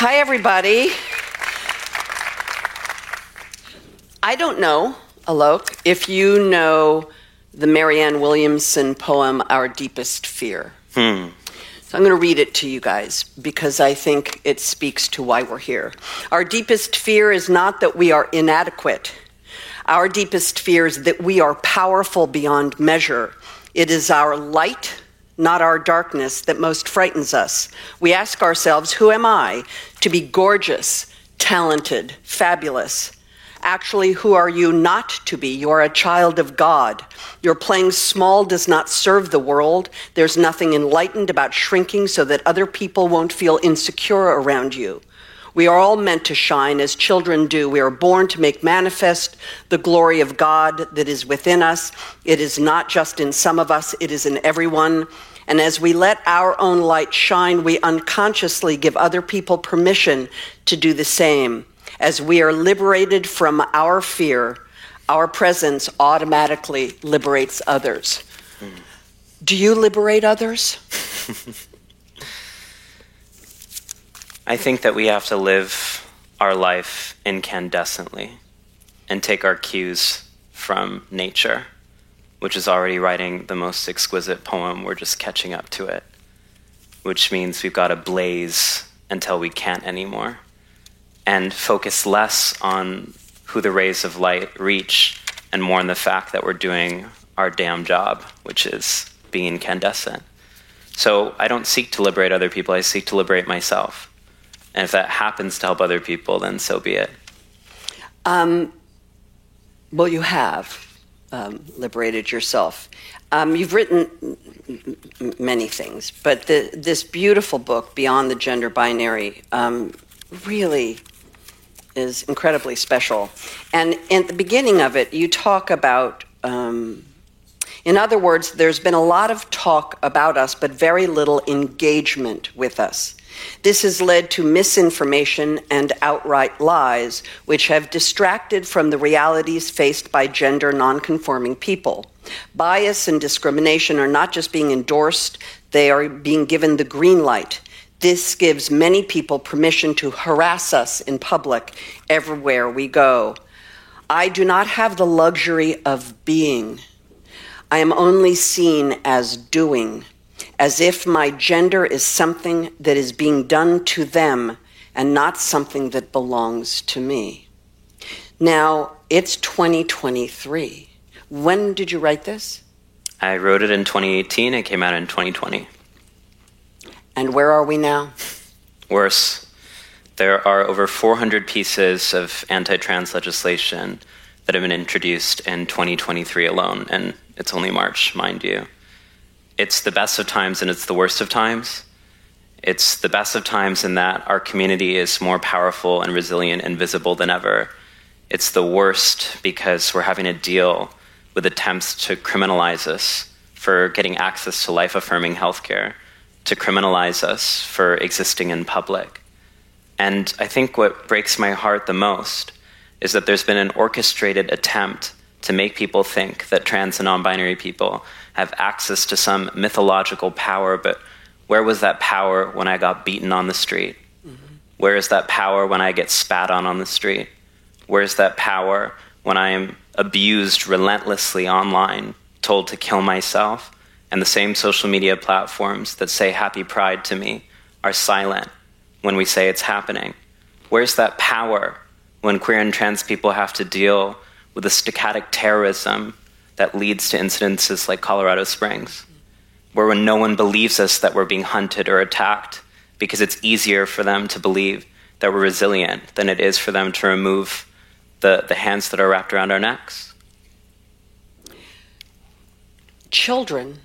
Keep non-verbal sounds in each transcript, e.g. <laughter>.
Hi, everybody. I don't know, Alok, if you know the Marianne Williamson poem, Our Deepest Fear. Hmm. So I'm going to read it to you guys because I think it speaks to why we're here. Our deepest fear is not that we are inadequate. Our deepest fear is that we are powerful beyond measure. It is our light, not our darkness, that most frightens us. We ask ourselves, Who am I? To be gorgeous, talented, fabulous. Actually, who are you not to be? You are a child of God. Your playing small does not serve the world. There's nothing enlightened about shrinking so that other people won't feel insecure around you. We are all meant to shine as children do. We are born to make manifest the glory of God that is within us. It is not just in some of us, it is in everyone. And as we let our own light shine, we unconsciously give other people permission to do the same. As we are liberated from our fear, our presence automatically liberates others. Do you liberate others? <laughs> I think that we have to live our life incandescently and take our cues from nature, which is already writing the most exquisite poem. We're just catching up to it, which means we've got to blaze until we can't anymore and focus less on who the rays of light reach and more on the fact that we're doing our damn job, which is being incandescent. So I don't seek to liberate other people, I seek to liberate myself. And if that happens to help other people, then so be it. Um, well, you have um, liberated yourself. Um, you've written many things, but the, this beautiful book, Beyond the Gender Binary, um, really is incredibly special. And at the beginning of it, you talk about, um, in other words, there's been a lot of talk about us, but very little engagement with us. This has led to misinformation and outright lies, which have distracted from the realities faced by gender nonconforming people. Bias and discrimination are not just being endorsed, they are being given the green light. This gives many people permission to harass us in public everywhere we go. I do not have the luxury of being. I am only seen as doing, as if my gender is something that is being done to them and not something that belongs to me. Now, it's 2023. When did you write this? I wrote it in 2018, it came out in 2020. And where are we now? Worse. There are over 400 pieces of anti trans legislation that have been introduced in 2023 alone, and it's only March, mind you. It's the best of times and it's the worst of times. It's the best of times in that our community is more powerful and resilient and visible than ever. It's the worst because we're having to deal with attempts to criminalize us for getting access to life affirming healthcare to criminalize us for existing in public. And I think what breaks my heart the most is that there's been an orchestrated attempt to make people think that trans and non binary people have access to some mythological power, but where was that power when I got beaten on the street? Mm-hmm. Where is that power when I get spat on on the street? Where's that power when I am abused relentlessly online, told to kill myself? and the same social media platforms that say happy pride to me are silent when we say it's happening? Where's that power when queer and trans people have to deal with the stochastic terrorism that leads to incidences like Colorado Springs? Where when no one believes us that we're being hunted or attacked because it's easier for them to believe that we're resilient than it is for them to remove the, the hands that are wrapped around our necks? Children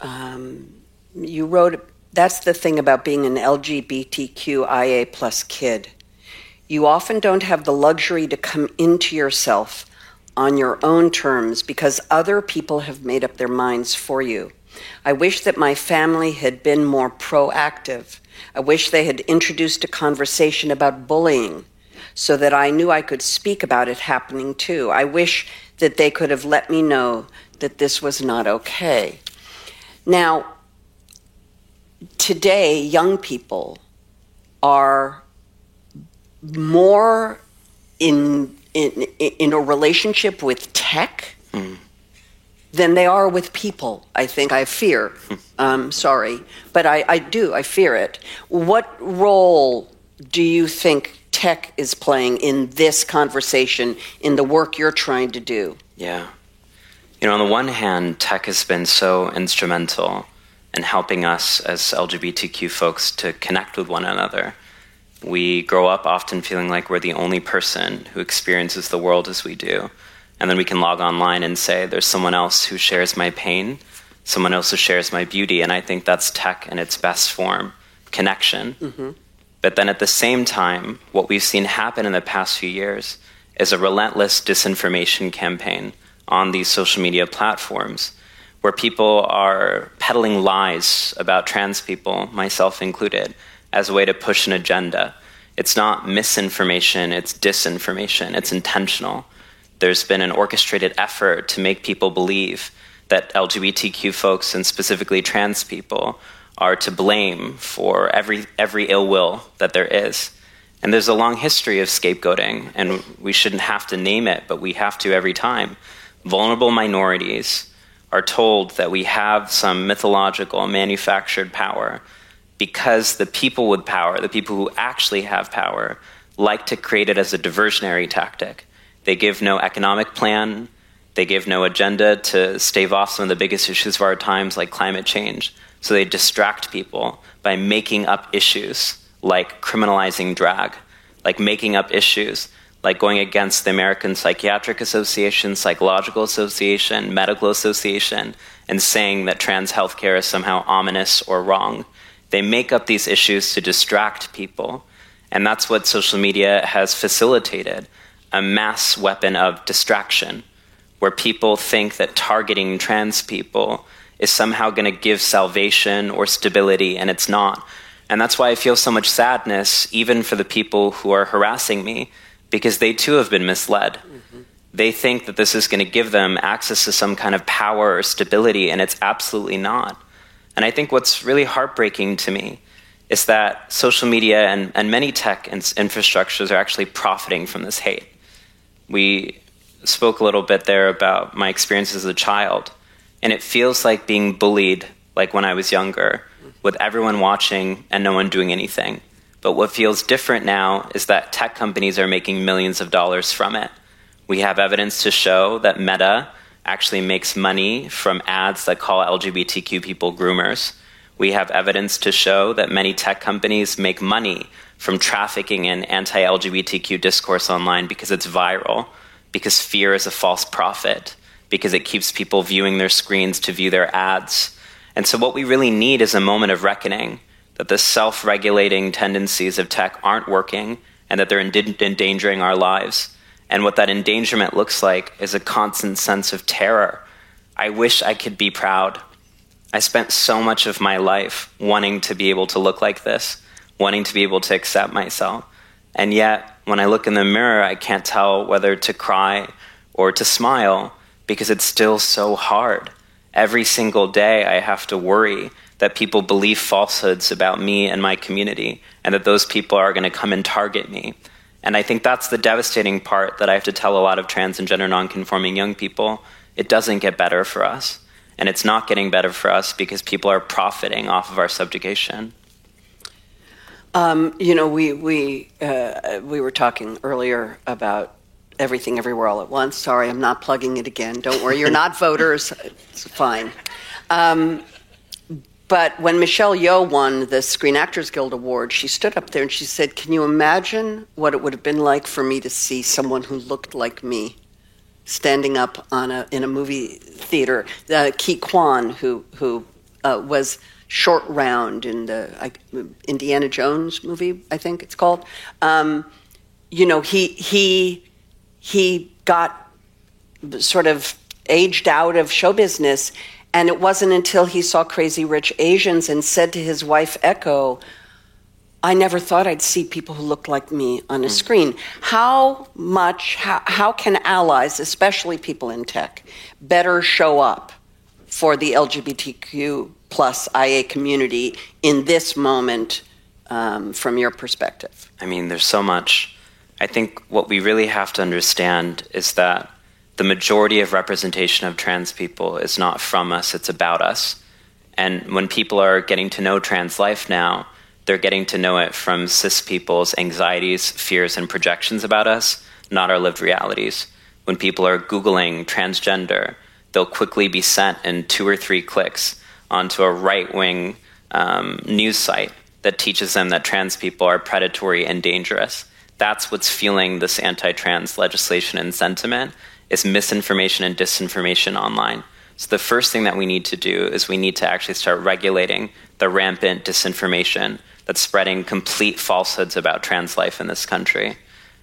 um, you wrote that's the thing about being an LGBTQIA plus kid. You often don't have the luxury to come into yourself on your own terms because other people have made up their minds for you. I wish that my family had been more proactive. I wish they had introduced a conversation about bullying so that I knew I could speak about it happening too. I wish that they could have let me know that this was not okay. Now, today, young people are more in in in a relationship with tech mm. than they are with people. I think I fear. um, sorry, but I, I do. I fear it. What role do you think tech is playing in this conversation in the work you're trying to do? Yeah. You know, on the one hand, tech has been so instrumental in helping us as LGBTQ folks to connect with one another. We grow up often feeling like we're the only person who experiences the world as we do. And then we can log online and say, there's someone else who shares my pain, someone else who shares my beauty. And I think that's tech in its best form connection. Mm-hmm. But then at the same time, what we've seen happen in the past few years is a relentless disinformation campaign on these social media platforms where people are peddling lies about trans people, myself included, as a way to push an agenda. It's not misinformation, it's disinformation, it's intentional. There's been an orchestrated effort to make people believe that LGBTQ folks, and specifically trans people, are to blame for every, every ill will that there is. And there's a long history of scapegoating, and we shouldn't have to name it, but we have to every time vulnerable minorities are told that we have some mythological manufactured power because the people with power, the people who actually have power, like to create it as a diversionary tactic. They give no economic plan, they give no agenda to stave off some of the biggest issues of our times, like climate change. So they distract people by making up issues like criminalizing drag, like making up issues like going against the American Psychiatric Association, Psychological Association, Medical Association, and saying that trans healthcare is somehow ominous or wrong. They make up these issues to distract people. And that's what social media has facilitated a mass weapon of distraction, where people think that targeting trans people is somehow going to give salvation or stability, and it's not. And that's why I feel so much sadness, even for the people who are harassing me because they too have been misled. Mm-hmm. They think that this is going to give them access to some kind of power or stability, and it's absolutely not. And I think what's really heartbreaking to me is that social media and, and many tech in- infrastructures are actually profiting from this hate. We spoke a little bit there about my experience as a child, and it feels like being bullied like when I was younger, with everyone watching and no one doing anything. But what feels different now is that tech companies are making millions of dollars from it. We have evidence to show that Meta actually makes money from ads that call LGBTQ people groomers. We have evidence to show that many tech companies make money from trafficking in anti LGBTQ discourse online because it's viral, because fear is a false prophet, because it keeps people viewing their screens to view their ads. And so, what we really need is a moment of reckoning that the self regulating tendencies of tech aren't working and that they're endangering our lives. And what that endangerment looks like is a constant sense of terror. I wish I could be proud. I spent so much of my life wanting to be able to look like this, wanting to be able to accept myself. And yet, when I look in the mirror, I can't tell whether to cry or to smile because it's still so hard. Every single day, I have to worry that people believe falsehoods about me and my community, and that those people are going to come and target me. And I think that's the devastating part that I have to tell a lot of trans and gender nonconforming young people. It doesn't get better for us. And it's not getting better for us because people are profiting off of our subjugation. Um, you know, we, we, uh, we were talking earlier about everything everywhere all at once. Sorry, I'm not plugging it again. Don't worry, you're not <laughs> voters. It's fine. Um, but when Michelle Yeoh won the Screen Actors Guild Award, she stood up there and she said, Can you imagine what it would have been like for me to see someone who looked like me standing up on a, in a movie theater? Uh, Ke Quan, who, who uh, was short round in the Indiana Jones movie, I think it's called. Um, you know, he, he, he got sort of aged out of show business and it wasn't until he saw Crazy Rich Asians and said to his wife, Echo, I never thought I'd see people who looked like me on a mm. screen. How much, how, how can allies, especially people in tech, better show up for the LGBTQ plus IA community in this moment um, from your perspective? I mean, there's so much. I think what we really have to understand is that the majority of representation of trans people is not from us, it's about us. And when people are getting to know trans life now, they're getting to know it from cis people's anxieties, fears, and projections about us, not our lived realities. When people are Googling transgender, they'll quickly be sent in two or three clicks onto a right wing um, news site that teaches them that trans people are predatory and dangerous. That's what's fueling this anti trans legislation and sentiment is misinformation and disinformation online. So the first thing that we need to do is we need to actually start regulating the rampant disinformation that's spreading complete falsehoods about trans life in this country.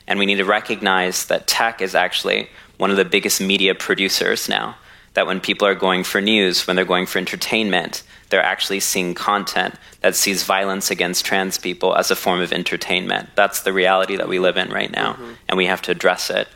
And we need to recognize that tech is actually one of the biggest media producers now. That when people are going for news, when they're going for entertainment, they're actually seeing content that sees violence against trans people as a form of entertainment. That's the reality that we live in right now, mm-hmm. and we have to address it.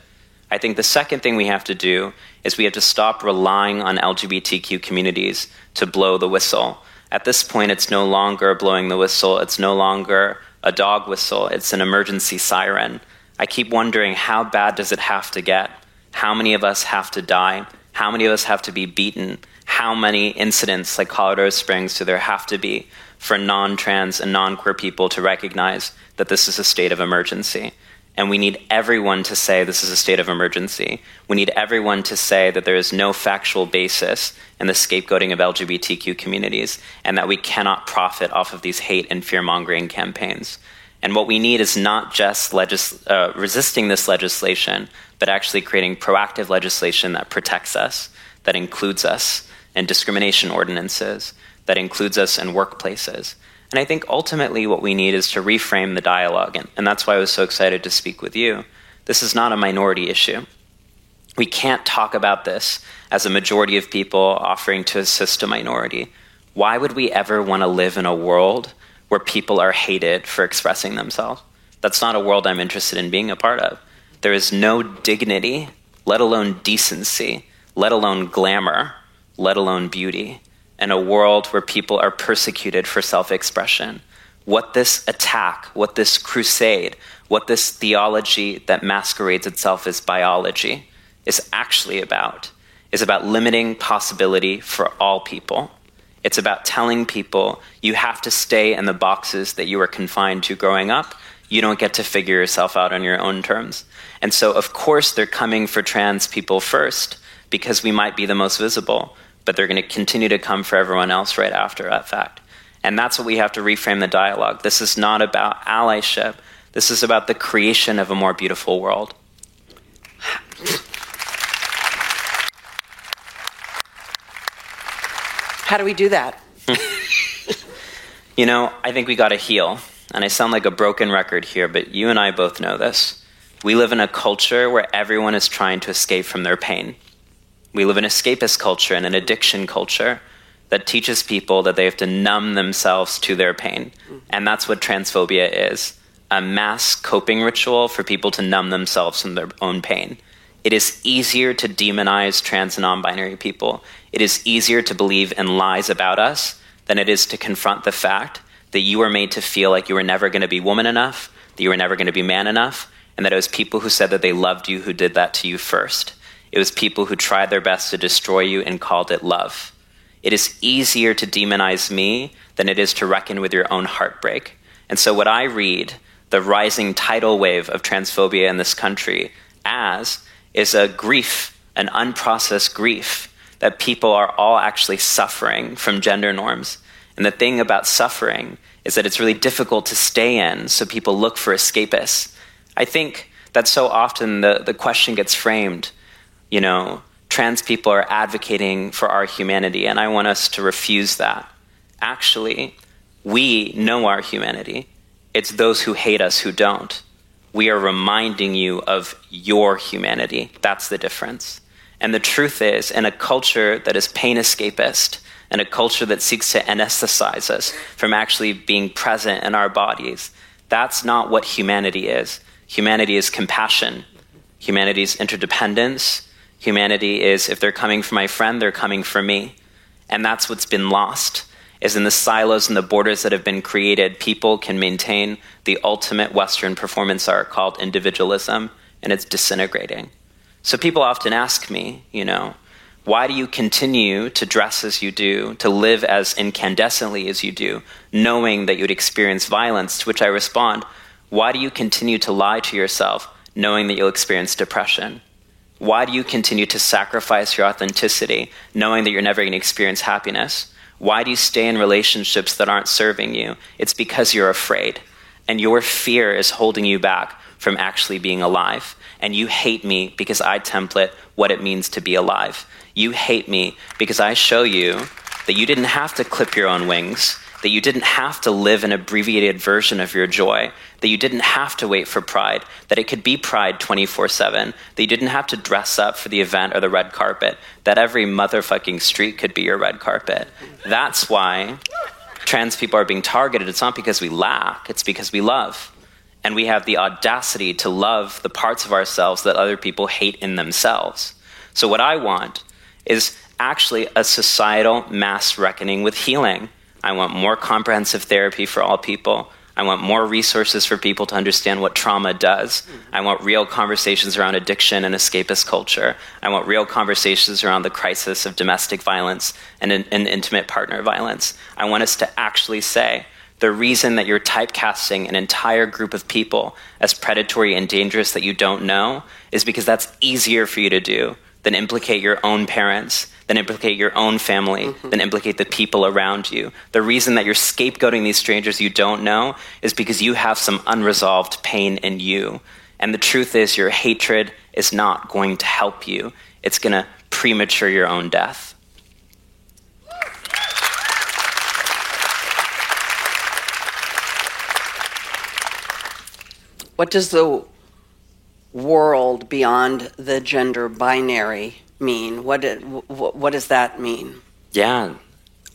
I think the second thing we have to do is we have to stop relying on LGBTQ communities to blow the whistle. At this point, it's no longer blowing the whistle, it's no longer a dog whistle, it's an emergency siren. I keep wondering how bad does it have to get? How many of us have to die? How many of us have to be beaten? How many incidents like Colorado Springs do there have to be for non trans and non queer people to recognize that this is a state of emergency? And we need everyone to say this is a state of emergency. We need everyone to say that there is no factual basis in the scapegoating of LGBTQ communities and that we cannot profit off of these hate and fear mongering campaigns. And what we need is not just legis- uh, resisting this legislation, but actually creating proactive legislation that protects us, that includes us in discrimination ordinances, that includes us in workplaces. And I think ultimately what we need is to reframe the dialogue. And, and that's why I was so excited to speak with you. This is not a minority issue. We can't talk about this as a majority of people offering to assist a minority. Why would we ever want to live in a world where people are hated for expressing themselves? That's not a world I'm interested in being a part of. There is no dignity, let alone decency, let alone glamour, let alone beauty in a world where people are persecuted for self expression. What this attack, what this crusade, what this theology that masquerades itself as biology is actually about is about limiting possibility for all people. It's about telling people you have to stay in the boxes that you were confined to growing up. You don't get to figure yourself out on your own terms. And so, of course, they're coming for trans people first because we might be the most visible but they're going to continue to come for everyone else right after that fact. And that's what we have to reframe the dialogue. This is not about allyship, this is about the creation of a more beautiful world. How do we do that? <laughs> you know, I think we got to heal. And I sound like a broken record here, but you and I both know this. We live in a culture where everyone is trying to escape from their pain. We live in escapist culture and an addiction culture that teaches people that they have to numb themselves to their pain. Mm-hmm. And that's what transphobia is a mass coping ritual for people to numb themselves from their own pain. It is easier to demonize trans and non binary people. It is easier to believe in lies about us than it is to confront the fact that you were made to feel like you were never going to be woman enough, that you were never going to be man enough, and that it was people who said that they loved you who did that to you first. It was people who tried their best to destroy you and called it love. It is easier to demonize me than it is to reckon with your own heartbreak. And so, what I read the rising tidal wave of transphobia in this country as is a grief, an unprocessed grief, that people are all actually suffering from gender norms. And the thing about suffering is that it's really difficult to stay in, so people look for escapists. I think that so often the, the question gets framed you know, trans people are advocating for our humanity, and I want us to refuse that. Actually, we know our humanity. It's those who hate us who don't. We are reminding you of your humanity. That's the difference. And the truth is, in a culture that is pain escapist, in a culture that seeks to anesthetize us from actually being present in our bodies, that's not what humanity is. Humanity is compassion, humanity is interdependence, Humanity is if they're coming for my friend, they're coming for me. And that's what's been lost. is in the silos and the borders that have been created, people can maintain the ultimate Western performance art called individualism, and it's disintegrating. So people often ask me, you know, why do you continue to dress as you do, to live as incandescently as you do, knowing that you'd experience violence? To which I respond, why do you continue to lie to yourself, knowing that you'll experience depression? Why do you continue to sacrifice your authenticity, knowing that you're never going to experience happiness? Why do you stay in relationships that aren't serving you? It's because you're afraid. And your fear is holding you back from actually being alive. And you hate me because I template what it means to be alive. You hate me because I show you that you didn't have to clip your own wings, that you didn't have to live an abbreviated version of your joy, that you didn't have to wait for pride, that it could be pride 24 7, that you didn't have to dress up for the event or the red carpet, that every motherfucking street could be your red carpet. That's why trans people are being targeted. It's not because we lack, it's because we love. And we have the audacity to love the parts of ourselves that other people hate in themselves. So, what I want is actually a societal mass reckoning with healing. I want more comprehensive therapy for all people. I want more resources for people to understand what trauma does. Mm-hmm. I want real conversations around addiction and escapist culture. I want real conversations around the crisis of domestic violence and, and intimate partner violence. I want us to actually say the reason that you're typecasting an entire group of people as predatory and dangerous that you don't know is because that's easier for you to do than implicate your own parents, than implicate your own family, mm-hmm. than implicate the people around you. The reason that you're scapegoating these strangers you don't know is because you have some unresolved pain in you. And the truth is, your hatred is not going to help you, it's going to premature your own death. What does the world beyond the gender binary mean? What, what does that mean? Yeah,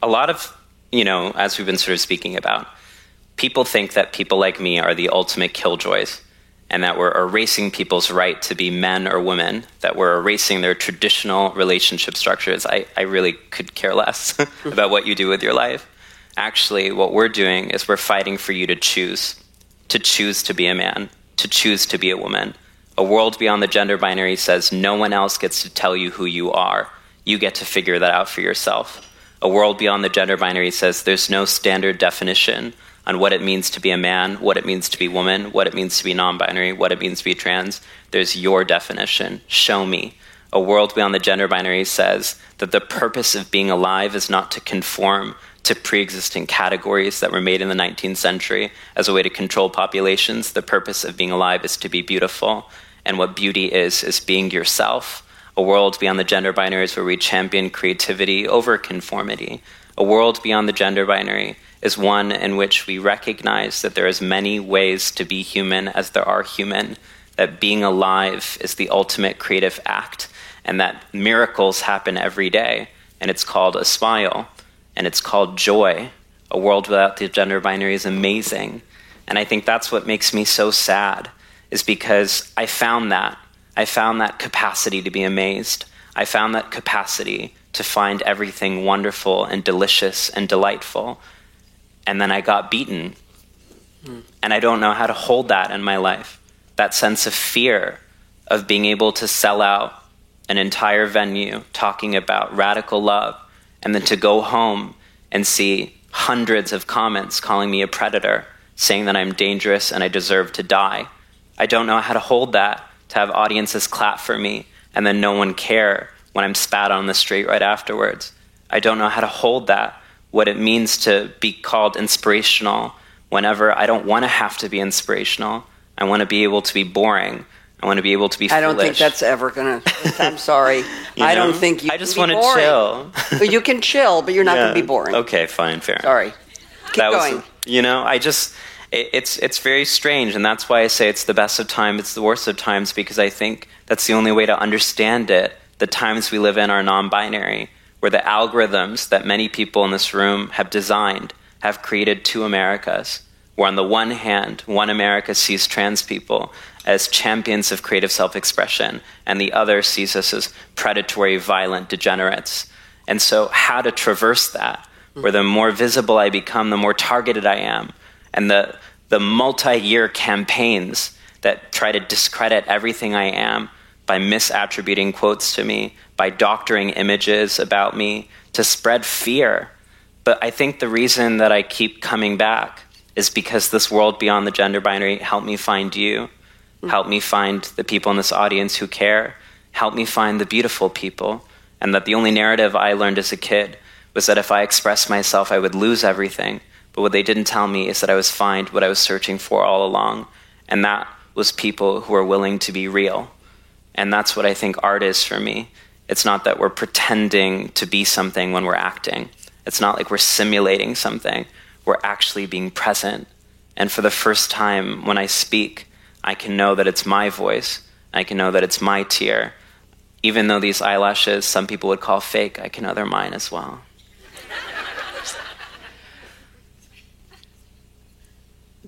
a lot of, you know, as we've been sort of speaking about, people think that people like me are the ultimate killjoys and that we're erasing people's right to be men or women, that we're erasing their traditional relationship structures. I, I really could care less <laughs> about what you do with your life. Actually, what we're doing is we're fighting for you to choose, to choose to be a man, to choose to be a woman a world beyond the gender binary says no one else gets to tell you who you are. You get to figure that out for yourself. A world beyond the gender binary says there's no standard definition on what it means to be a man, what it means to be woman, what it means to be non binary, what it means to be trans. There's your definition. Show me. A world beyond the gender binary says that the purpose of being alive is not to conform to pre existing categories that were made in the 19th century as a way to control populations. The purpose of being alive is to be beautiful and what beauty is, is being yourself. A world beyond the gender binaries where we champion creativity over conformity. A world beyond the gender binary is one in which we recognize that there are many ways to be human as there are human, that being alive is the ultimate creative act, and that miracles happen every day, and it's called a smile, and it's called joy. A world without the gender binary is amazing. And I think that's what makes me so sad is because I found that. I found that capacity to be amazed. I found that capacity to find everything wonderful and delicious and delightful. And then I got beaten. Mm. And I don't know how to hold that in my life. That sense of fear of being able to sell out an entire venue talking about radical love and then to go home and see hundreds of comments calling me a predator, saying that I'm dangerous and I deserve to die I don't know how to hold that, to have audiences clap for me and then no one care when I'm spat on the street right afterwards. I don't know how to hold that, what it means to be called inspirational whenever I don't want to have to be inspirational. I want to be able to be boring. I want to be able to be. I don't think that's ever gonna. I'm sorry. <laughs> I don't think you. I just want to chill. <laughs> but you can chill, but you're not yeah. going to be boring. Okay, fine, fair. Sorry. Keep that going. Was, you know, I just it's it's very strange, and that's why I say it's the best of times, it's the worst of times, because I think that's the only way to understand it. The times we live in are non-binary, where the algorithms that many people in this room have designed have created two Americas. Where on the one hand, one America sees trans people as champions of creative self-expression, and the other sees us as predatory, violent degenerates. And so, how to traverse that? where the more visible I become, the more targeted I am. And the, the multi year campaigns that try to discredit everything I am by misattributing quotes to me, by doctoring images about me, to spread fear. But I think the reason that I keep coming back is because this world beyond the gender binary helped me find you, hmm. helped me find the people in this audience who care, helped me find the beautiful people, and that the only narrative I learned as a kid was that if I expressed myself, I would lose everything. But what they didn't tell me is that I was find what I was searching for all along, and that was people who are willing to be real. And that's what I think art is for me. It's not that we're pretending to be something when we're acting. It's not like we're simulating something. We're actually being present. And for the first time, when I speak, I can know that it's my voice. I can know that it's my tear. Even though these eyelashes, some people would call fake, I can know they're mine as well.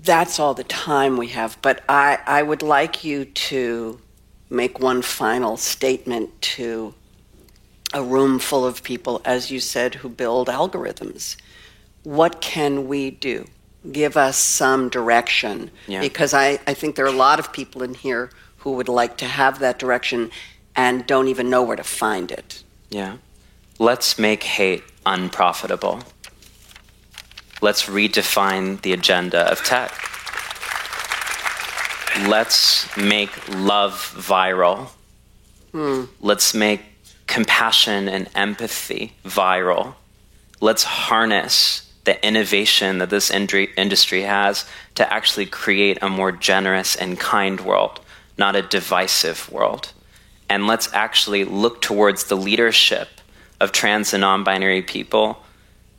That's all the time we have, but I, I would like you to make one final statement to a room full of people, as you said, who build algorithms. What can we do? Give us some direction. Yeah. Because I, I think there are a lot of people in here who would like to have that direction and don't even know where to find it. Yeah. Let's make hate unprofitable. Let's redefine the agenda of tech. Let's make love viral. Hmm. Let's make compassion and empathy viral. Let's harness the innovation that this industry has to actually create a more generous and kind world, not a divisive world. And let's actually look towards the leadership of trans and non binary people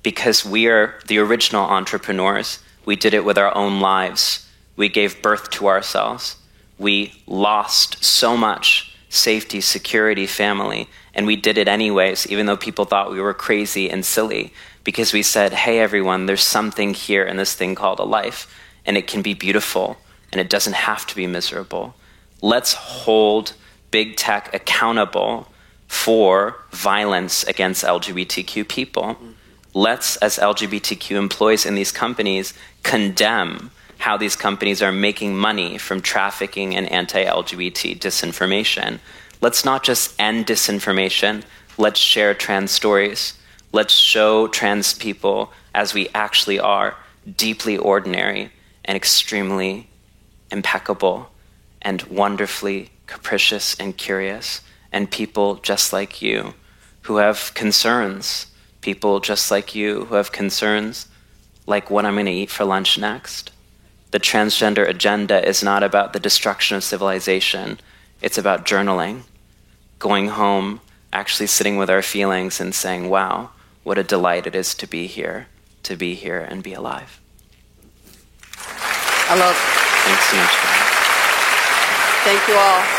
because we are the original entrepreneurs. We did it with our own lives. We gave birth to ourselves. We lost so much safety, security, family, and we did it anyways, even though people thought we were crazy and silly, because we said, hey, everyone, there's something here in this thing called a life, and it can be beautiful, and it doesn't have to be miserable. Let's hold big tech accountable for violence against LGBTQ people. Mm. Let's, as LGBTQ employees in these companies, condemn how these companies are making money from trafficking and anti LGBT disinformation. Let's not just end disinformation, let's share trans stories. Let's show trans people as we actually are deeply ordinary and extremely impeccable and wonderfully capricious and curious, and people just like you who have concerns, people just like you who have concerns like what I'm going to eat for lunch next. The transgender agenda is not about the destruction of civilization, it's about journaling, going home, actually sitting with our feelings and saying, wow, what a delight it is to be here, to be here and be alive. I love Thanks so much. Thank you all.